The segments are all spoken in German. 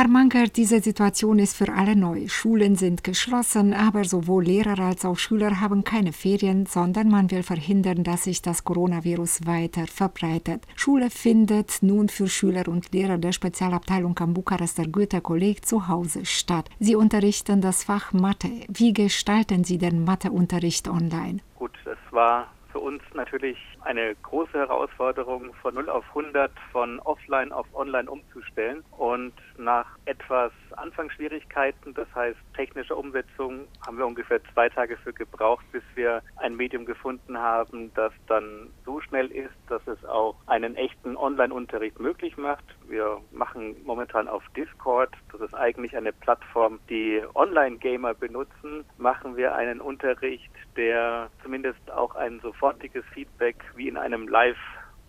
Herr Manker, diese Situation ist für alle neu. Schulen sind geschlossen, aber sowohl Lehrer als auch Schüler haben keine Ferien, sondern man will verhindern, dass sich das Coronavirus weiter verbreitet. Schule findet nun für Schüler und Lehrer der Spezialabteilung am Bukarester Goethe-Kolleg zu Hause statt. Sie unterrichten das Fach Mathe. Wie gestalten Sie den Matheunterricht online? Gut, es war uns natürlich eine große Herausforderung, von 0 auf 100 von offline auf online umzustellen. Und nach etwas Anfangsschwierigkeiten, das heißt technische Umsetzung, haben wir ungefähr zwei Tage für gebraucht, bis wir ein Medium gefunden haben, das dann so schnell ist, dass es auch einen echten Online-Unterricht möglich macht. Wir machen momentan auf Discord, das ist eigentlich eine Plattform, die Online-Gamer benutzen, machen wir einen Unterricht, der zumindest auch ein sofortiges Feedback wie in einem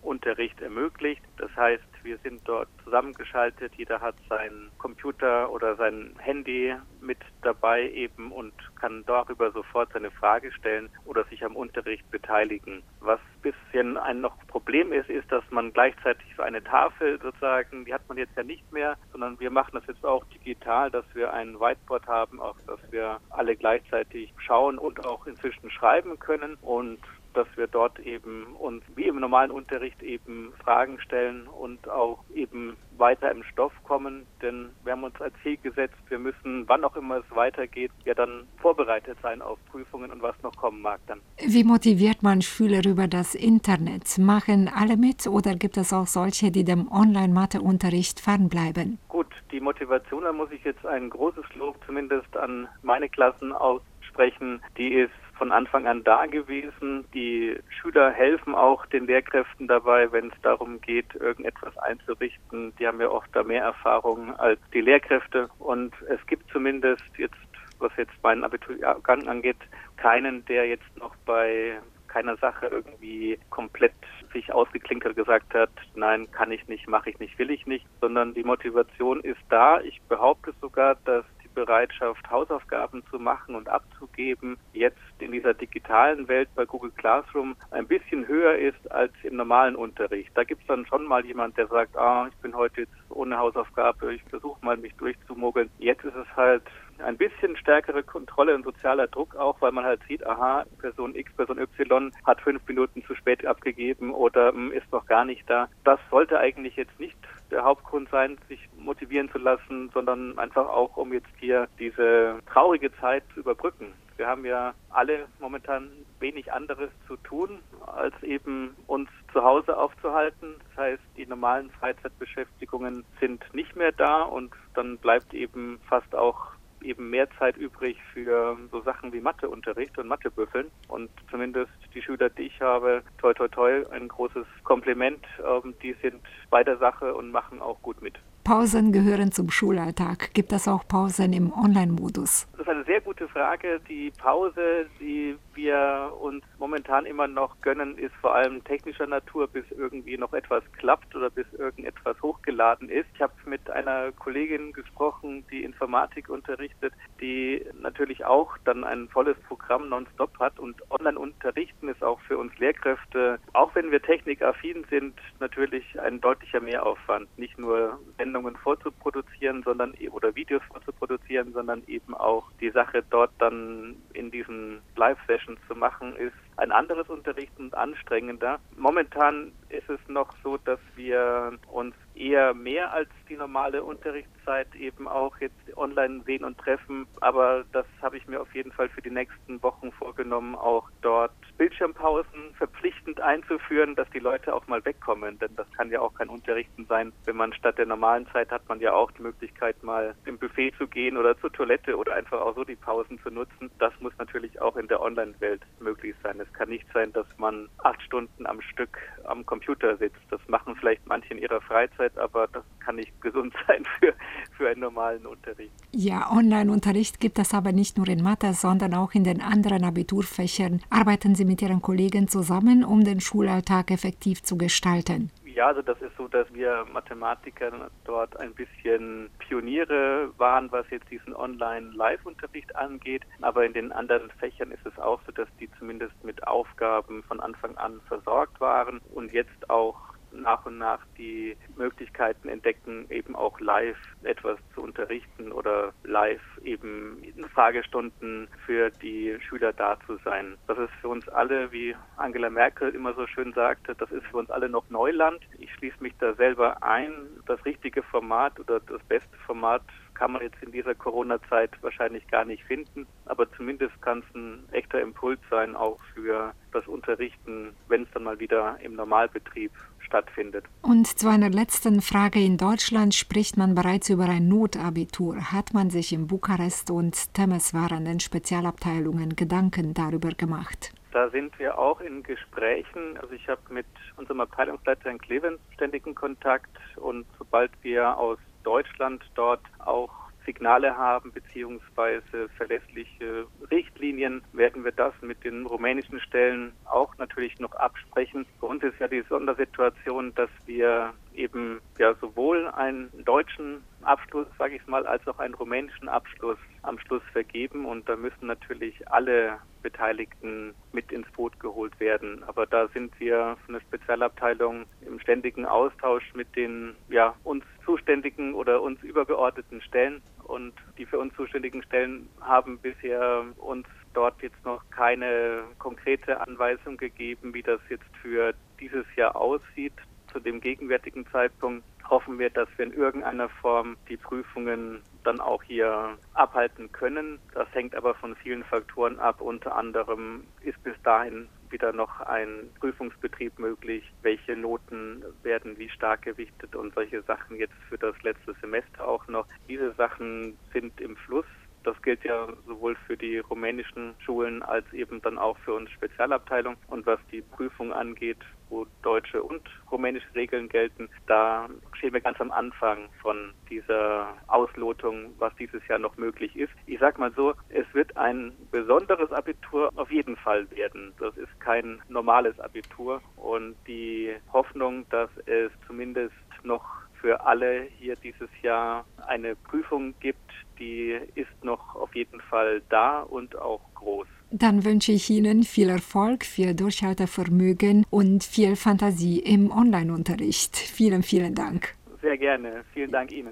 Live-Unterricht ermöglicht. Das heißt, wir sind dort zusammengeschaltet. Jeder hat seinen Computer oder sein Handy mit dabei eben und kann darüber sofort seine Frage stellen oder sich am Unterricht beteiligen. Was ein bisschen ein noch Problem ist, ist, dass man gleichzeitig so eine Tafel sozusagen, die hat man jetzt ja nicht mehr, sondern wir machen das jetzt auch digital, dass wir ein Whiteboard haben, auf das wir alle gleichzeitig schauen und auch inzwischen schreiben können und dass wir dort eben uns wie im normalen Unterricht eben Fragen stellen und auch eben weiter im Stoff kommen. Denn wir haben uns als Ziel gesetzt, wir müssen, wann auch immer es weitergeht, ja dann vorbereitet sein auf Prüfungen und was noch kommen mag dann. Wie motiviert man Schüler über das Internet? Machen alle mit oder gibt es auch solche, die dem Online-Matheunterricht fernbleiben? Gut, die Motivation, da muss ich jetzt ein großes Lob zumindest an meine Klassen aussprechen. Die ist von Anfang an da gewesen. Die Schüler helfen auch den Lehrkräften dabei, wenn es darum geht, irgendetwas einzurichten. Die haben ja oft da mehr Erfahrung als die Lehrkräfte. Und es gibt zumindest jetzt, was jetzt meinen Abiturgang angeht, keinen, der jetzt noch bei keiner Sache irgendwie komplett sich ausgeklinkt hat, gesagt hat, nein, kann ich nicht, mache ich nicht, will ich nicht, sondern die Motivation ist da. Ich behaupte sogar, dass Bereitschaft, Hausaufgaben zu machen und abzugeben, jetzt in dieser digitalen Welt bei Google Classroom ein bisschen höher ist als im normalen Unterricht. Da gibt es dann schon mal jemand, der sagt, ah, ich bin heute jetzt ohne Hausaufgabe, ich versuche mal mich durchzumogeln. Jetzt ist es halt ein bisschen stärkere Kontrolle und sozialer Druck auch, weil man halt sieht, aha, Person X, Person Y hat fünf Minuten zu spät abgegeben oder hm, ist noch gar nicht da. Das sollte eigentlich jetzt nicht der Hauptgrund sein, sich motivieren zu lassen, sondern einfach auch, um jetzt hier diese traurige Zeit zu überbrücken. Wir haben ja alle momentan wenig anderes zu tun, als eben uns zu Hause aufzuhalten. Das heißt, die normalen Freizeitbeschäftigungen sind nicht mehr da und dann bleibt eben fast auch eben mehr Zeit übrig für so Sachen wie Matheunterricht und Mathebüffeln. Und zumindest die Schüler, die ich habe, toi toi toi, ein großes Kompliment. Ähm, die sind bei der Sache und machen auch gut mit. Pausen gehören zum Schulalltag. Gibt es auch Pausen im Online-Modus? Das ist eine sehr gute Frage. Die Pause, die wir uns momentan immer noch gönnen, ist vor allem technischer Natur, bis irgendwie noch etwas klappt oder bis irgendetwas hochgeladen ist. Ich habe mit einer Kollegin gesprochen, die Informatik unterrichtet, die natürlich auch dann ein volles Programm nonstop hat und online unterrichten ist auch für uns Lehrkräfte, auch wenn wir technikaffin sind, natürlich ein deutlicher Mehraufwand. Nicht nur wenn Sendungen vorzuproduzieren, sondern e- oder Videos vorzuproduzieren, sondern eben auch die Sache dort dann in diesen Live-Sessions zu machen, ist ein anderes Unterrichten und anstrengender. Momentan ist es noch so, dass wir uns eher mehr als die normale Unterrichtszeit eben auch jetzt online sehen und treffen. Aber das habe ich mir auf jeden Fall für die nächsten Wochen vorgenommen, auch dort Bildschirmpausen verpflichtend einzuführen, dass die Leute auch mal wegkommen. Denn das kann ja auch kein Unterrichten sein. Wenn man statt der normalen Zeit hat man ja auch die Möglichkeit, mal im Buffet zu gehen oder zur Toilette oder einfach auch so die Pausen zu nutzen. Das muss natürlich auch in der Online-Welt möglich sein. Es kann nicht sein, dass man acht Stunden am Stück am Computer sitzt. Das machen vielleicht manche in ihrer Freizeit, aber das kann nicht gesund sein für, für einen normalen Unterricht. Ja, Online-Unterricht gibt es aber nicht nur in Mathe, sondern auch in den anderen Abiturfächern. Arbeiten Sie mit Ihren Kollegen zusammen, um den Schulalltag effektiv zu gestalten? Ja, also das ist so, dass wir Mathematiker dort ein bisschen Pioniere waren, was jetzt diesen Online-Live-Unterricht angeht. Aber in den anderen Fächern ist es auch so, dass die zumindest mit Aufgaben von Anfang an versorgt waren und jetzt auch nach und nach die Möglichkeiten entdecken, eben auch live etwas zu unterrichten oder live eben in Fragestunden für die Schüler da zu sein. Das ist für uns alle, wie Angela Merkel immer so schön sagte, das ist für uns alle noch Neuland. Ich schließe mich da selber ein. Das richtige Format oder das beste Format kann man jetzt in dieser Corona-Zeit wahrscheinlich gar nicht finden, aber zumindest kann es ein echter Impuls sein, auch für das Unterrichten, wenn es dann mal wieder im Normalbetrieb stattfindet. Und zu einer letzten Frage. In Deutschland spricht man bereits über ein Notabitur. Hat man sich in Bukarest und Temeswar den Spezialabteilungen Gedanken darüber gemacht? Da sind wir auch in Gesprächen. Also ich habe mit unserem Abteilungsleiter in Clevens ständigen Kontakt und sobald wir aus Deutschland dort auch Signale haben beziehungsweise verlässliche Richtlinien, werden wir das mit den rumänischen Stellen auch natürlich noch absprechen. Für uns ist ja die Sondersituation, dass wir eben ja sowohl einen deutschen Abschluss, sage ich mal, als auch einen rumänischen Abschluss am Schluss vergeben. Und da müssen natürlich alle Beteiligten mit ins Boot geholt werden. Aber da sind wir von der Spezialabteilung im ständigen Austausch mit den ja uns zuständigen oder uns übergeordneten Stellen. Und die für uns zuständigen Stellen haben bisher uns dort jetzt noch keine konkrete Anweisung gegeben, wie das jetzt für dieses Jahr aussieht zu dem gegenwärtigen Zeitpunkt hoffen wir, dass wir in irgendeiner Form die Prüfungen dann auch hier abhalten können. Das hängt aber von vielen Faktoren ab. Unter anderem ist bis dahin wieder noch ein Prüfungsbetrieb möglich. Welche Noten werden wie stark gewichtet und solche Sachen jetzt für das letzte Semester auch noch. Diese Sachen sind im Fluss. Das gilt ja sowohl für die rumänischen Schulen als eben dann auch für uns Spezialabteilung. Und was die Prüfung angeht, wo deutsche und rumänische Regeln gelten, da stehen wir ganz am Anfang von dieser Auslotung, was dieses Jahr noch möglich ist. Ich sag mal so, es wird ein besonderes Abitur auf jeden Fall werden. Das ist kein normales Abitur und die Hoffnung, dass es zumindest noch für alle hier dieses Jahr eine Prüfung gibt, die ist noch auf jeden Fall da und auch groß. Dann wünsche ich Ihnen viel Erfolg, viel Durchhaltevermögen und viel Fantasie im Online-Unterricht. Vielen, vielen Dank. Sehr gerne. Vielen Dank Ihnen.